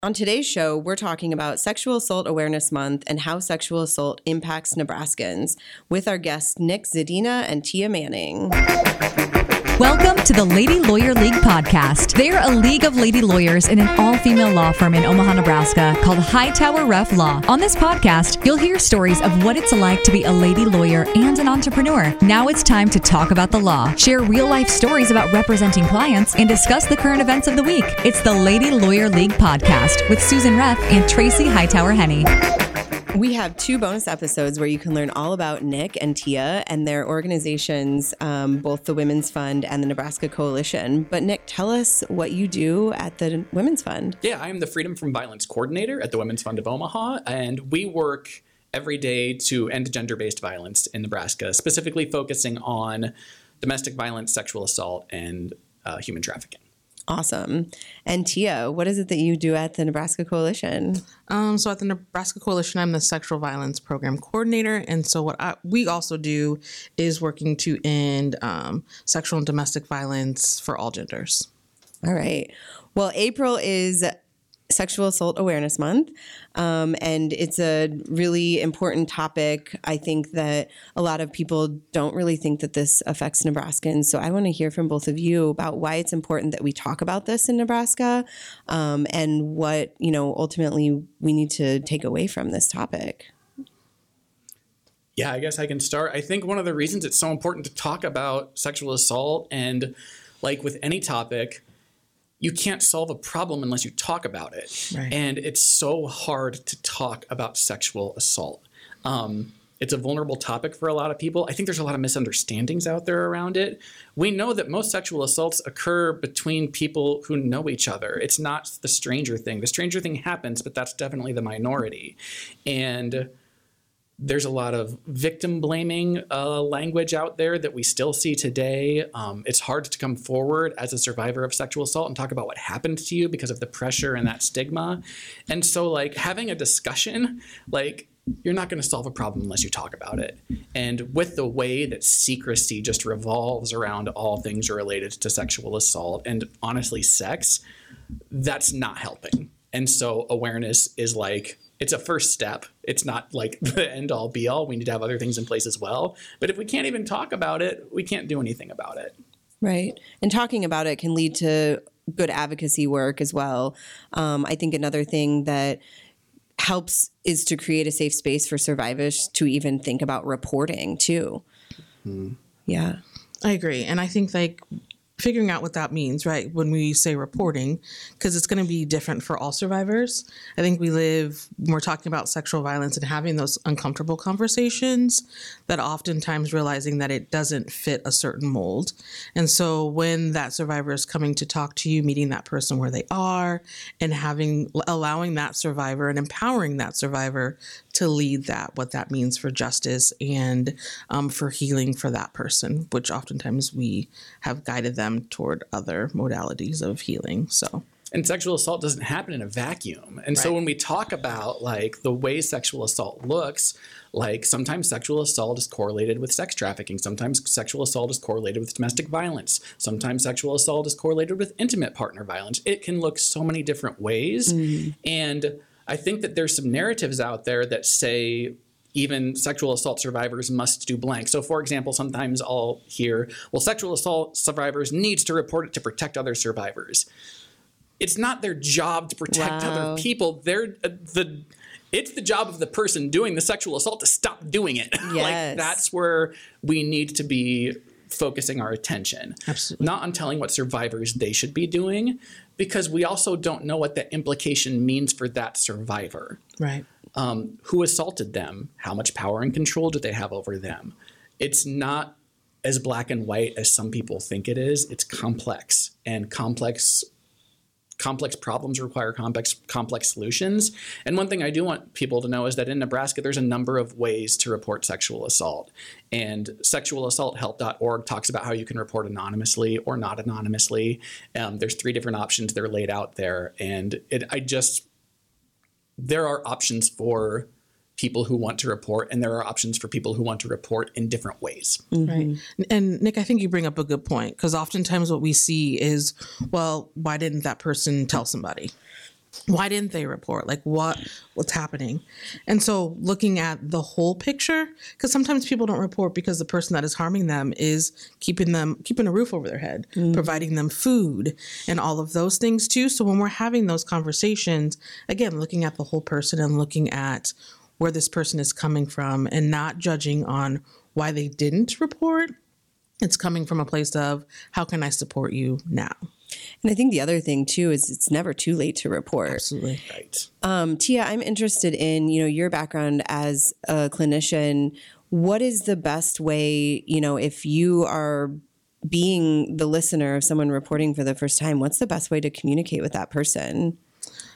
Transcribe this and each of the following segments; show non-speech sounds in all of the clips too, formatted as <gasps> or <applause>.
On today's show, we're talking about Sexual Assault Awareness Month and how sexual assault impacts Nebraskans with our guests Nick Zadina and Tia Manning. Welcome to the Lady Lawyer League podcast. They're a league of lady lawyers in an all female law firm in Omaha, Nebraska called Hightower Reif Law. On this podcast, you'll hear stories of what it's like to be a lady lawyer and an entrepreneur. Now it's time to talk about the law, share real life stories about representing clients, and discuss the current events of the week. It's the Lady Lawyer League podcast with Susan Reif and Tracy Hightower Henne. We have two bonus episodes where you can learn all about Nick and Tia and their organizations, um, both the Women's Fund and the Nebraska Coalition. But Nick, tell us what you do at the Women's Fund. Yeah, I am the Freedom from Violence Coordinator at the Women's Fund of Omaha, and we work every day to end gender based violence in Nebraska, specifically focusing on domestic violence, sexual assault, and uh, human trafficking. Awesome. And Tia, what is it that you do at the Nebraska Coalition? Um, so at the Nebraska Coalition, I'm the sexual violence program coordinator, and so what I, we also do is working to end um, sexual and domestic violence for all genders. All right. Well, April is Sexual Assault Awareness Month. Um, and it's a really important topic. I think that a lot of people don't really think that this affects Nebraskans. So I want to hear from both of you about why it's important that we talk about this in Nebraska um, and what, you know, ultimately we need to take away from this topic. Yeah, I guess I can start. I think one of the reasons it's so important to talk about sexual assault and like with any topic, you can't solve a problem unless you talk about it. Right. And it's so hard to talk about sexual assault. Um, it's a vulnerable topic for a lot of people. I think there's a lot of misunderstandings out there around it. We know that most sexual assaults occur between people who know each other. It's not the stranger thing. The stranger thing happens, but that's definitely the minority. And there's a lot of victim blaming uh, language out there that we still see today. Um, it's hard to come forward as a survivor of sexual assault and talk about what happened to you because of the pressure and that stigma. And so, like, having a discussion, like, you're not going to solve a problem unless you talk about it. And with the way that secrecy just revolves around all things related to sexual assault and honestly sex, that's not helping. And so, awareness is like, it's a first step. It's not like <laughs> the end all be all. We need to have other things in place as well. But if we can't even talk about it, we can't do anything about it. Right. And talking about it can lead to good advocacy work as well. Um, I think another thing that helps is to create a safe space for survivors to even think about reporting too. Mm. Yeah. I agree. And I think like figuring out what that means, right? When we say reporting, because it's going to be different for all survivors. I think we live, when we're talking about sexual violence and having those uncomfortable conversations, that oftentimes realizing that it doesn't fit a certain mold. And so when that survivor is coming to talk to you, meeting that person where they are, and having, allowing that survivor and empowering that survivor to lead that, what that means for justice and um, for healing for that person, which oftentimes we have guided them toward other modalities of healing. So and sexual assault doesn't happen in a vacuum. And right. so when we talk about like the way sexual assault looks, like sometimes sexual assault is correlated with sex trafficking, sometimes sexual assault is correlated with domestic violence, sometimes sexual assault is correlated with intimate partner violence. It can look so many different ways. Mm. And I think that there's some narratives out there that say even sexual assault survivors must do blank. So, for example, sometimes I'll hear, well, sexual assault survivors needs to report it to protect other survivors. It's not their job to protect wow. other people. They're uh, the it's the job of the person doing the sexual assault to stop doing it. <laughs> Yes. like that's where we need to be focusing our attention. Absolutely. Not on telling what survivors they should be doing, because we also don't know what that implication means for that survivor. Right. Um, who assaulted them? How much power and control do they have over them? It's not as black and white as some people think it is. It's complex, and complex complex problems require complex complex solutions. And one thing I do want people to know is that in Nebraska, there's a number of ways to report sexual assault. And sexualassaulthelp.org talks about how you can report anonymously or not anonymously. Um, there's three different options that are laid out there, and it, I just there are options for people who want to report, and there are options for people who want to report in different ways. Mm-hmm. Right. And Nick, I think you bring up a good point because oftentimes what we see is, well, why didn't that person tell somebody? why didn't they report like what what's happening and so looking at the whole picture because sometimes people don't report because the person that is harming them is keeping them keeping a roof over their head providing them food and all of those things too so when we're having those conversations again looking at the whole person and looking at where this person is coming from and not judging on why they didn't report it's coming from a place of how can i support you now And I think the other thing too is it's never too late to report. absolutely Right. Um, Tia, I'm interested in you know your background as a clinician. What is the best way? You know, if you are being the listener of someone reporting for the first time, what's the best way to communicate with that person?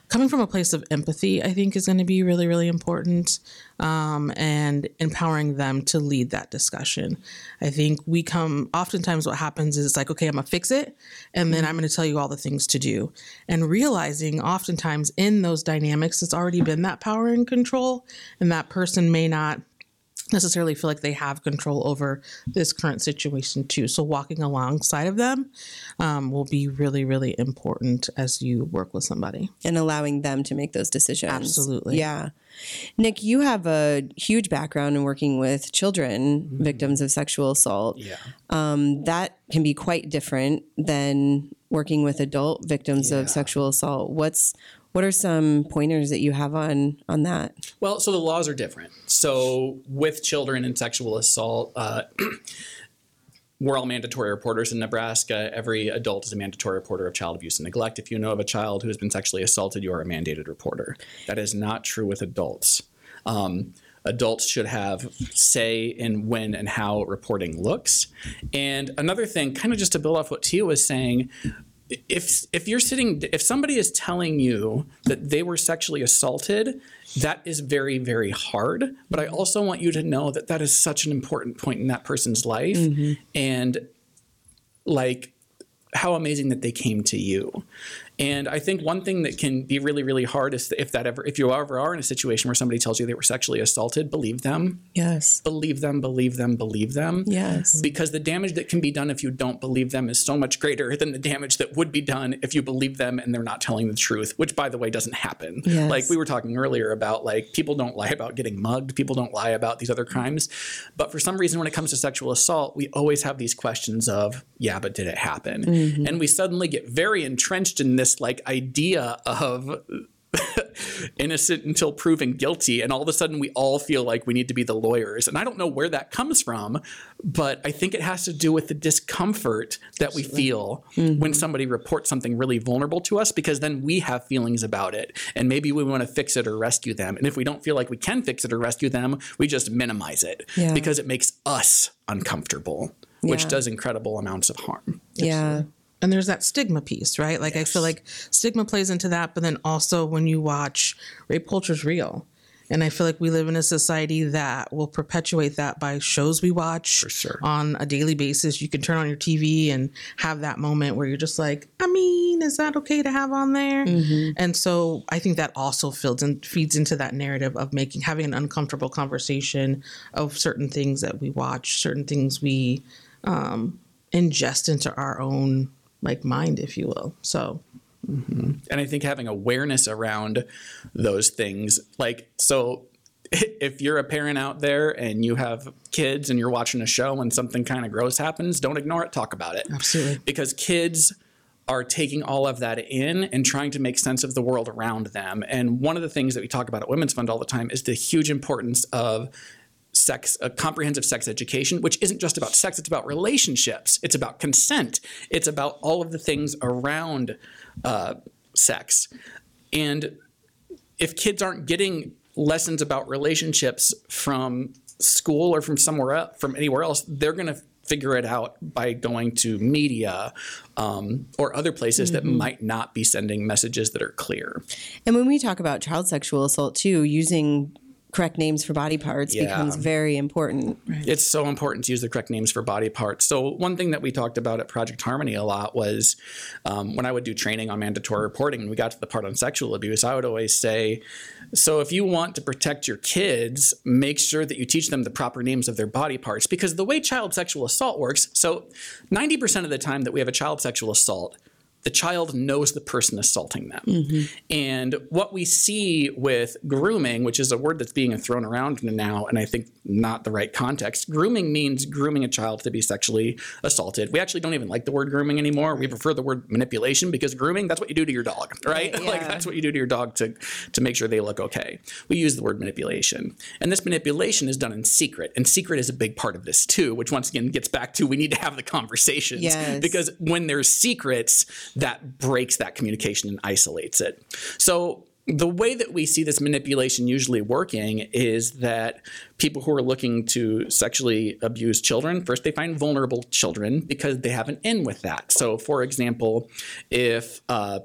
Coming from a place of empathy, I think, is going to be really, really important, um, and empowering them to lead that discussion. I think we come, oftentimes, what happens is it's like, okay, I'm going to fix it, and then I'm going to tell you all the things to do. And realizing, oftentimes, in those dynamics, it's already been that power and control, and that person may not necessarily feel like they have control over this current situation too. So walking alongside of them um, will be really, really important as you work with somebody. and allowing them to make those decisions. Absolutely. Yeah. Nick, you have a huge background in working with children victims of sexual assault. Yeah. Um, that can be quite different than working with adult victims Yeah. of sexual assault. What's what are some pointers that you have on on that? Well, so the laws are different. So with children and sexual assault, uh, <clears throat> we're all mandatory reporters in Nebraska. Every adult is a mandatory reporter of child abuse and neglect. If you know of a child who has been sexually assaulted, you are a mandated reporter. That is not true with adults. Um, adults should have say in when and how reporting looks. And another thing, kind of just to build off what Tia was saying, if if you're sitting if somebody is telling you that they were sexually assaulted that is very very hard. But i also want you to know that that is such an important point in that person's life mm-hmm. and like how amazing that they came to you and i think one thing that can be really really hard is if that ever if you ever are in a situation where somebody tells you they were sexually assaulted believe them. Yes. believe them believe them believe them. Yes. because the damage that can be done if you don't believe them is so much greater than the damage that would be done if you believe them and they're not telling the truth which by the way doesn't happen. Yes. like we were talking earlier about like people don't lie about getting mugged. People don't lie about these other crimes. But for some reason when it comes to sexual assault we always have these questions of yeah but did it happen? Mm-hmm. And we suddenly get very entrenched in this like idea of <laughs> innocent until proven guilty and all of a sudden we all feel like we need to be the lawyers. And i don't know where that comes from but i think it has to do with the discomfort that we feel mm-hmm. when somebody reports something really vulnerable to us because then we have feelings about it and maybe we want to fix it or rescue them. And if we don't feel like we can fix it or rescue them we just minimize it Yeah. because it makes us uncomfortable which does incredible amounts of harm. Yeah. And there's that stigma piece, right? Like I feel like stigma plays into that, but then also when you watch rape culture is real. And I feel like we live in a society that will perpetuate that by shows we watch sure. on a daily basis. You can turn on your TV and have that moment where you're just like, I mean, is that okay to have on there? And so I think that also feeds in, feeds into that narrative of making having an uncomfortable conversation of certain things that we watch, certain things we um, ingest into our own like mind, if you will. So And I think having awareness around those things, like, so <laughs> if you're a parent out there and you have kids and you're watching a show and something kind of gross happens, don't ignore it, talk about it. Absolutely. Because kids are taking all of that in and trying to make sense of the world around them. And one of the things that we talk about at Women's Fund all the time is the huge importance of sex a comprehensive sex education which isn't just about sex it's about relationships. It's about consent. It's about all of the things around uh, sex. And if kids aren't getting lessons about relationships from school or from somewhere else from anywhere else they're going to figure it out by going to media um, or other places that might not be sending messages that are clear. And when we talk about child sexual assault too, using correct names for body parts Yeah. becomes very important. it's so important to use the correct names for body parts. So one thing that we talked about at Project Harmony a lot was um, when I would do training on mandatory reporting, and we got to the part on sexual abuse, I would always say, so if you want to protect your kids, make sure that you teach them the proper names of their body parts, because the way child sexual assault works, so 90% of the time that we have a child sexual assault, the child knows the person assaulting them. Mm-hmm. And what we see with grooming, which is a word that's being thrown around now, and I think not the right context, grooming means grooming a child to be sexually assaulted. We actually don't even like the word grooming anymore. We prefer the word manipulation because grooming, that's what you do to your dog, right? <laughs> like yeah. that's what you do to your dog to, to make sure they look okay. We use the word manipulation. And this manipulation is done in secret. And secret is a big part of this too, which once again gets back to we need to have the conversations. Yes. Because when there's secrets, that breaks that communication and isolates it. So the way that we see this manipulation usually working is that people who are looking to sexually abuse children first they find vulnerable children because they have an in with that so for example if uh,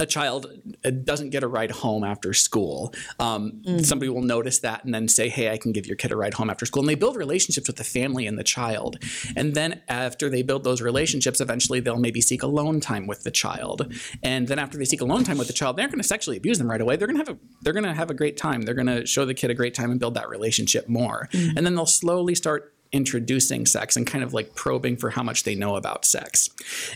a child uh, doesn't get a ride home after school. Um, Somebody will notice that and then say, "Hey, I can give your kid a ride home after school." And they build relationships with the family and the child. And then after they build those relationships, eventually they'll maybe seek alone time with the child. And then after they seek alone time with the child, they're going to sexually abuse them right away. They're going to have a they're going to have a great time. They're going to show the kid a great time and build that relationship more. And then they'll slowly start introducing sex and kind of like probing for how much they know about sex.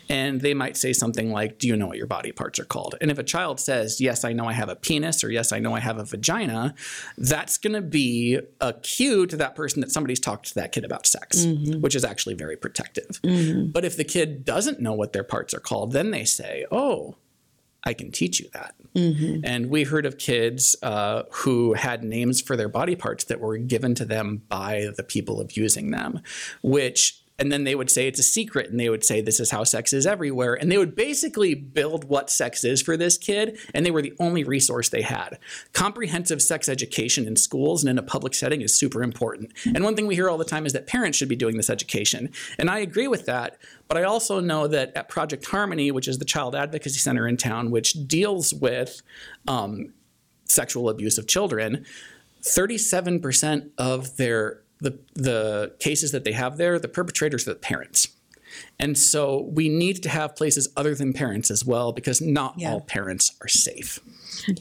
And they might say something like, Do you know what your body parts are called? And if a child says, Yes, I know I have a penis, or Yes, I know I have a vagina, that's going to be a cue to that person that somebody's talked to that kid about sex, mm-hmm. which is actually very protective. Mm-hmm. But if the kid doesn't know what their parts are called, then they say, Oh, I can teach you that. And we heard of kids uh, who had names for their body parts that were given to them by the people abusing them, which and then they would say it's a secret and they would say this is how sex is everywhere. And they would basically build what sex is for this kid and they were the only resource they had. Comprehensive sex education in schools and in a public setting is super important. And one thing we hear all the time is that parents should be doing this education. And i agree with that but i also know that at project harmony which is the child advocacy center in town which deals with um, sexual abuse of children 37% of their the the cases that they have there, the perpetrators are the parents. And so we need to have places other than parents as well because not Yeah. all parents are safe.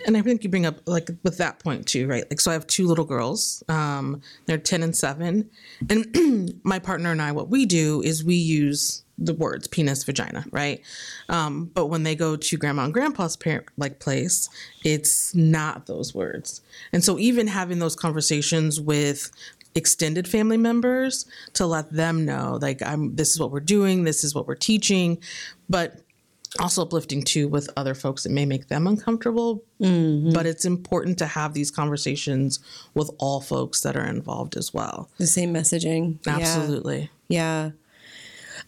And I think you bring up like with that point too, right? Like, so I have two little girls. Um, they're ten and seven, and <clears throat> my partner and I, what we do is we use the words penis, vagina, right? Um, but when they go to grandma and grandpa's parent like place, it's not those words. And so even having those conversations with extended family members to let them know like I'm this is what we're doing, this is what we're teaching, but also uplifting too with other folks that may make them uncomfortable. But it's important to have these conversations with all folks that are involved as well. The same messaging. Yeah. Absolutely. Yeah.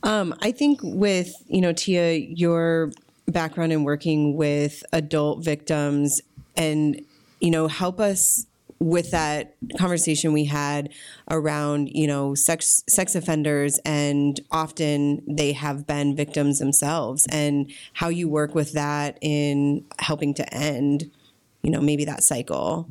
Um, I think with, you know, Tia, your background in working with adult victims and, you know, help us with that conversation we had around, you know, sex sex offenders and often they have been victims themselves and how you work with that in helping to end, you know, maybe that cycle.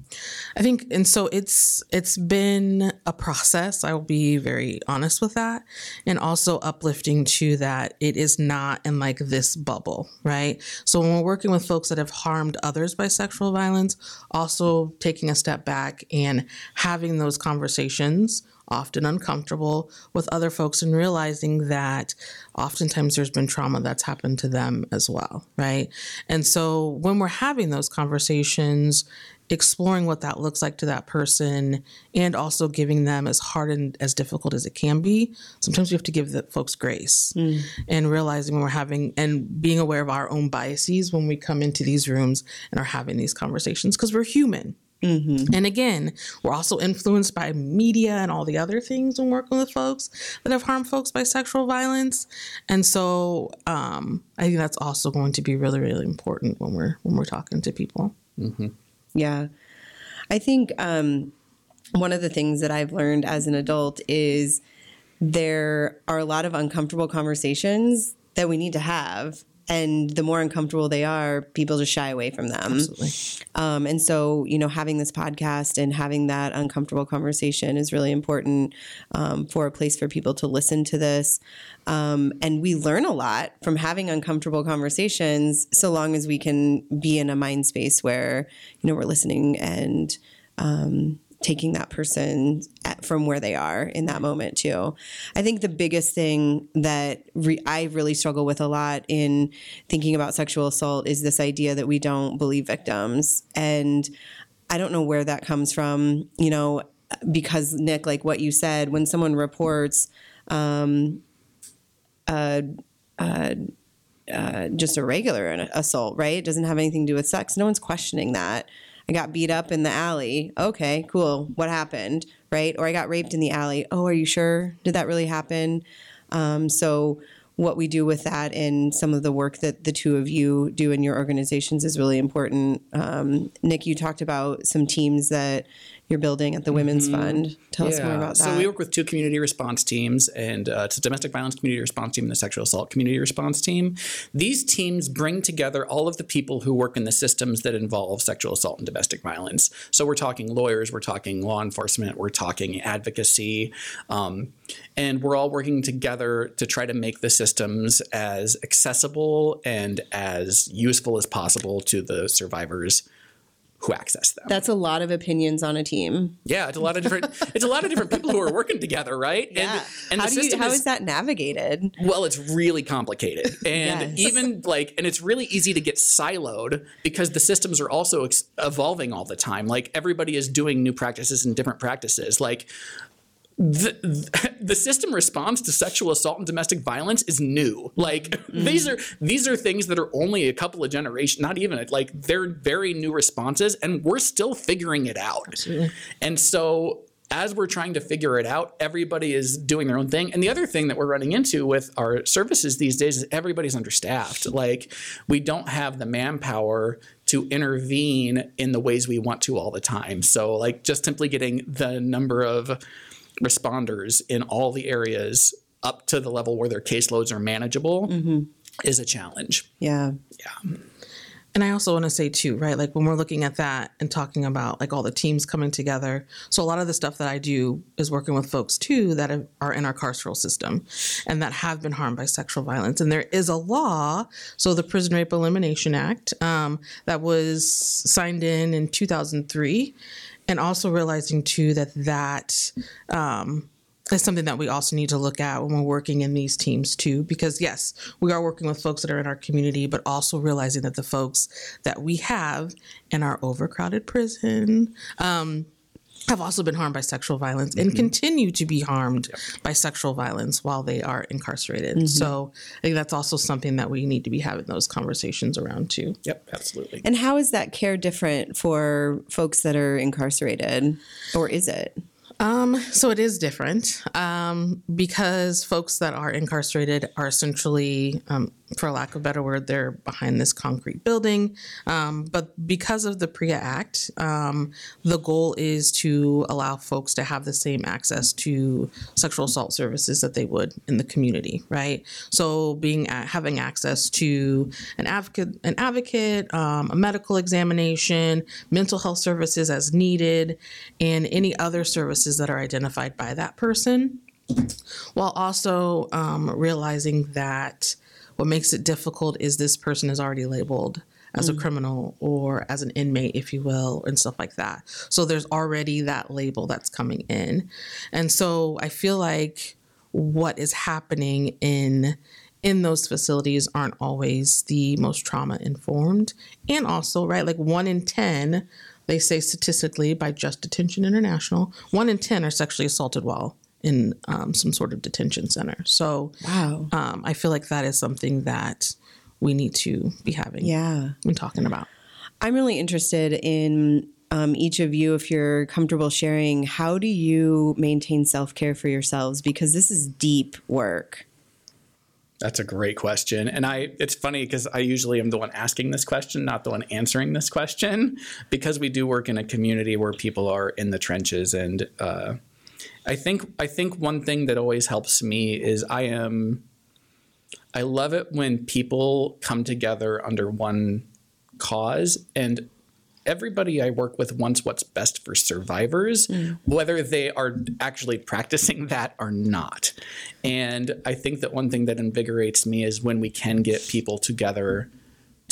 I think and so it's it's been a process. I will be very honest with that. And also uplifting to that it is not in like this bubble, right? So when we're working with folks that have harmed others by sexual violence, also taking a step back and having those conversations often uncomfortable with other folks and realizing that oftentimes there's been trauma that's happened to them as well, right? And so when we're having those conversations, exploring what that looks like to that person and also giving them as hard and as difficult as it can be sometimes we have to give the folks grace and realizing when we're having and being aware of our own biases when we come into these rooms and are having these conversations because we're human and again, we're also influenced by media and all the other things when working with folks that have harmed folks by sexual violence. And so um, I think that's also going to be really, really important when we're when we're talking to people. Yeah. I think um, one of the things that I've learned as an adult is there are a lot of uncomfortable conversations that we need to have. And the more uncomfortable they are, people just shy away from them. Absolutely. Um, and so, you know, having this podcast and having that uncomfortable conversation is really important um, for a place for people to listen to this. Um, and we learn a lot from having uncomfortable conversations, so long as we can be in a mind space where, you know, we're listening and um, taking that person at, from where they are in that moment too. I think the biggest thing that re- I really struggle with a lot in thinking about sexual assault is this idea that we don't believe victims, and I don't know where that comes from. You know, because Nick, like what you said, when someone reports. Um, uh, uh, uh, just a regular assault, right? It doesn't have anything to do with sex. No one's questioning that. I got beat up in the alley. Okay, cool. What happened? Right? Or I got raped in the alley. Oh, are you sure? Did that really happen? Um, so, what we do with that and some of the work that the two of you do in your organizations is really important. Um, Nick, you talked about some teams that you're building at the Women's Mm-hmm. Fund. Tell us more about that. So we work with two community response teams, and uh, it's a domestic violence community response team and the sexual assault community response team. These teams bring together all of the people who work in the systems that involve sexual assault and domestic violence. So we're talking lawyers, we're talking law enforcement, we're talking advocacy, um, and we're all working together to try to make the systems as accessible and as useful as possible to the survivors who access them. That's a lot of opinions on a team. Yeah, it's a lot of different. it's a lot of different people who are working together, right? Yeah. And, and how the do you, how is, is that navigated? well, it's really complicated, <laughs> and Yes. even like, and it's really easy to get siloed because the systems are also ex- evolving all the time. Like everybody is doing new practices and different practices. Like the, the <laughs> system response to sexual assault and domestic violence is new. Like mm. these are these are things that are only a couple of generations, not even like they're very new responses, and we're still figuring it out. And so as we're trying to figure it out, everybody is doing their own thing. And the other thing that we're running into with our services these days is everybody's understaffed. Like we don't have the manpower to intervene in the ways we want to all the time. So like just simply getting the number of responders in all the areas up to the level where their caseloads are manageable is a challenge. Yeah. Yeah. And I also want to say too, right? Like when we're looking at that and talking about like all the teams coming together. So a lot of the stuff that I do is working with folks too that are in our carceral system and that have been harmed by sexual violence. And there is a law, so the Prison Rape Elimination Act, um, that was signed in in 2003, and also realizing too that that um, is something that we also need to look at when we're working in these teams too because yes we are working with folks that are in our community but also realizing that the folks that we have in our overcrowded prison um, have also been harmed by sexual violence and continue to be harmed by sexual violence while they are incarcerated so i think that's also something that we need to be having those conversations around too Yep, absolutely. And how is that care different for folks that are incarcerated? Or is it? So it is different um, because folks that are incarcerated are essentially, um, for lack of a better word, they're behind this concrete building. Um, but because of the PREA Act, um, the goal is to allow folks to have the same access to sexual assault services that they would in the community, right? So being at, having access to an advocate, an advocate, um, a medical examination, mental health services as needed, and any other services that are identified by that person while also um, realizing that what makes it difficult is this person is already labeled as a mm. criminal or as an inmate, if you will, and stuff like that. So there's already that label that's coming in. And so I feel like what is happening in in those facilities aren't always the most trauma informed and also right like 1 in 10 they say statistically by just detention international 1 in 10 are sexually assaulted while in um, some sort of detention center so Wow. um, i feel like that is something that we need to be having Yeah. and talking about I'm really interested in um, each of you, if you're comfortable sharing, how do you maintain self care for yourselves? Because this is deep work. That's a great question. And I it's funny because I usually am the one asking this question, not the one answering this question, because we do work in a community where people are in the trenches and uh, I think I think one thing that always helps me is I am I love it when people come together under one cause and everybody I work with wants what's best for survivors, mm. whether they are actually practicing <laughs> that or not. And I think that one thing that invigorates me is when we can get people together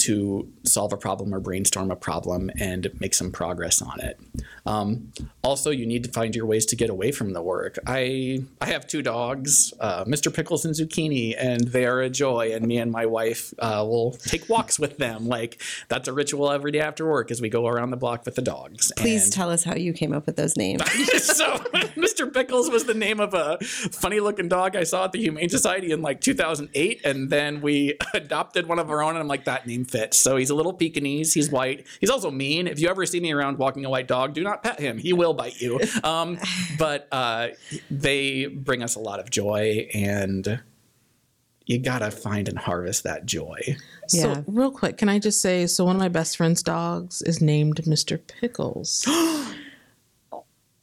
to solve a problem or brainstorm a problem and make some progress on it. Um, also, you need to find your ways to get away from the work. I I have two dogs, uh, Mr. Pickles and Zucchini, and they are a joy. And me and my wife uh, will take walks with them. Like that's a ritual every day after work as we go around the block with the dogs. Please And- tell us how you came up with those names. <laughs> so <laughs> Mr. Pickles was the name of a funny looking dog I saw at the Humane Society in like 2008, and then we <laughs> adopted one of our own, and I'm like, that name fits. So he's a little Pekingese. He's white. He's also mean. If you ever see me around walking a white dog, do not pet him. He will bite you. Um, <laughs> but uh, they bring us a lot of joy, and you gotta find and harvest that joy. Yeah. So, real quick, can I just say so one of my best friend's dogs is named Mr. Pickles. <gasps>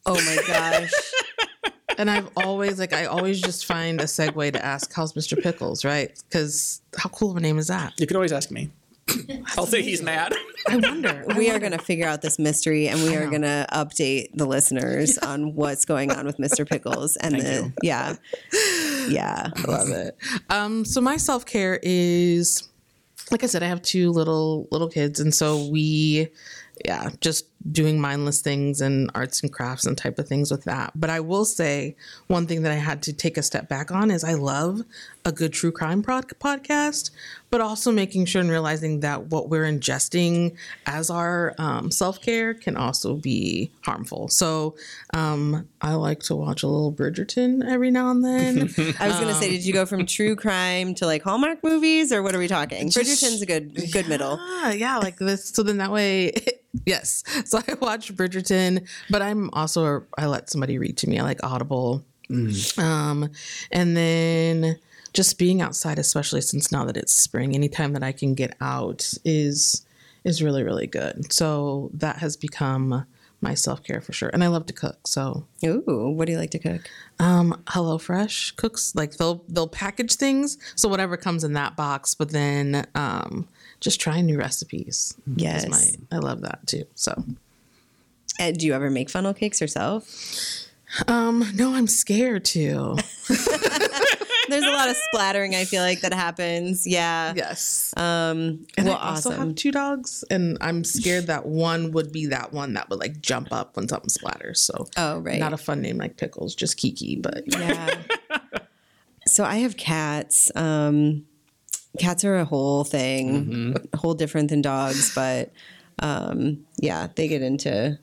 Oh my gosh. <laughs> and I've always like I always just find a segue to ask how's Mr. Pickles, right? Cuz how cool of a name is that? You can always ask me. <laughs> I'll say he's mad. I wonder. <laughs> we are going to figure out this mystery and we are going to update the listeners on what's going on with Mr. Pickles and Thank the you. yeah. Yeah. I love it. Um, so my self care is, like I said, I have two little little kids, and so we, yeah, just doing mindless things and arts and crafts and type of things with that. But I will say one thing that I had to take a step back on is I love a good true crime prod- podcast, but also making sure and realizing that what we're ingesting as our um, self care can also be harmful. So um, I like to watch a little Bridgerton every now and then. <laughs> I was going to say did you go from true crime to like Hallmark movies or what are we talking? Bridgerton's a good good middle. Ah, yeah, like this. So then that way, <laughs> yes. <laughs> So I watch Bridgerton, but I'm also I let somebody read to me. I like Audible, um, and then just being outside, especially since now that it's spring, anytime that I can get out is is really really good. So that has become my self care for sure, and I love to cook. So Ooh, what do you like to cook? um, HelloFresh cooks like they'll they'll package things, so whatever comes in that box. But then um, just trying new recipes. Yes. my I love that too. So Uh, do you ever make funnel cakes yourself? um, no, I'm scared to. <laughs> There's a lot of splattering I feel like that happens. Yeah. Yes. Um And well I also awesome. have two dogs, and I'm scared that one would be that one that would like jump up when something splatters. So Oh, right. not a fun name like Pickles, just Kiki. But Yeah. <laughs> so I have cats. Um, cats are a whole thing, a whole different than dogs, but um, yeah, they get into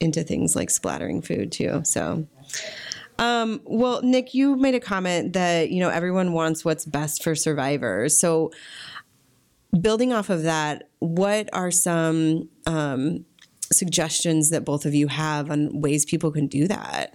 into things like splattering food too. So. Um, well, Nick, you made a comment that you know everyone wants what's best for survivors. So, building off of that, what are some um, suggestions that both of you have on ways people can do that?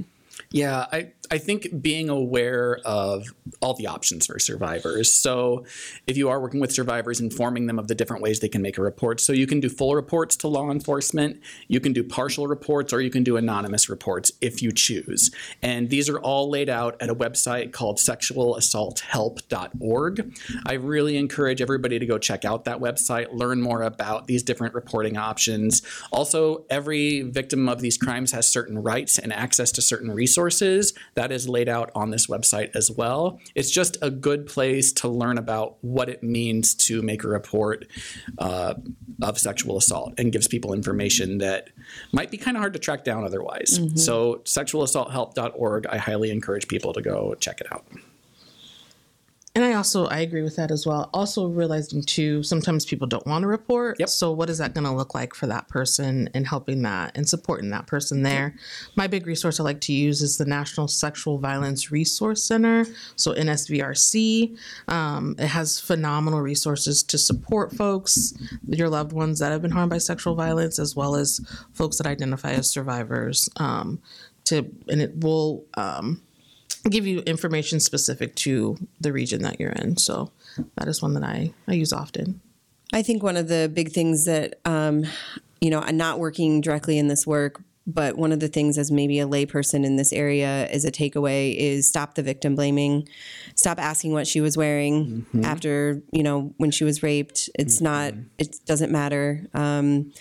Yeah, I, I think being aware of all the options for survivors. So, if you are working with survivors, informing them of the different ways they can make a report. So, you can do full reports to law enforcement, you can do partial reports, or you can do anonymous reports if you choose. And these are all laid out at a website called sexualassaulthelp.org. I really encourage everybody to go check out that website, learn more about these different reporting options. Also, every victim of these crimes has certain rights and access to certain resources. That is laid out on this website as well. It's just a good place to learn about what it means to make a report uh, of sexual assault and gives people information that might be kind of hard to track down otherwise. So, sexualassaulthelp.org, I highly encourage people to go check it out. And I also I agree with that as well. Also realizing too, sometimes people don't want to report. Yep. So what is that going to look like for that person and helping that and supporting that person there? My big resource I like to use is the National Sexual Violence Resource Center, so NSVRC. Um, it has phenomenal resources to support folks, your loved ones that have been harmed by sexual violence, as well as folks that identify as survivors. Um, to and it will. Um, give you information specific to the region that you're in. So that is one that I, I use often. I think one of the big things that, um, you know, I'm not working directly in this work, but one of the things as maybe a layperson in this area is a takeaway is stop the victim blaming, stop asking what she was wearing after, you know, when she was raped. It's not, it doesn't matter. Um,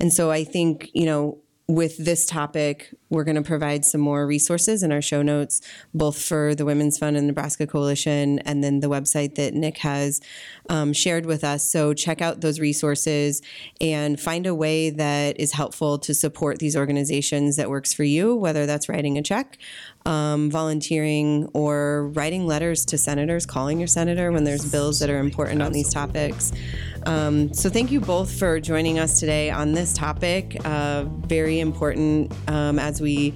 and so I think, you know, with this topic, we're going to provide some more resources in our show notes, both for the Women's Fund and Nebraska Coalition, and then the website that Nick has um, shared with us. So check out those resources and find a way that is helpful to support these organizations that works for you, whether that's writing a check, um, volunteering, or writing letters to senators, calling your senator when there's bills that are important on these topics. Um, so thank you both for joining us today on this topic. Uh, very important um, as we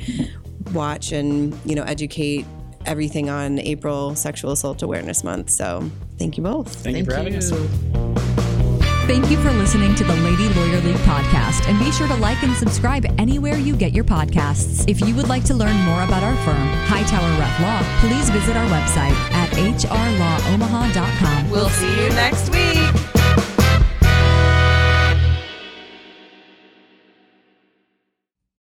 watch and you know educate everything on April Sexual Assault Awareness Month. So thank you both. Thank, you for having us. Thank you for listening to the Lady Lawyer League podcast, and be sure to like and subscribe anywhere you get your podcasts. If you would like to learn more about our firm, Hightower Reif Law, please visit our website at hrlawomaha.com. We'll see you next week.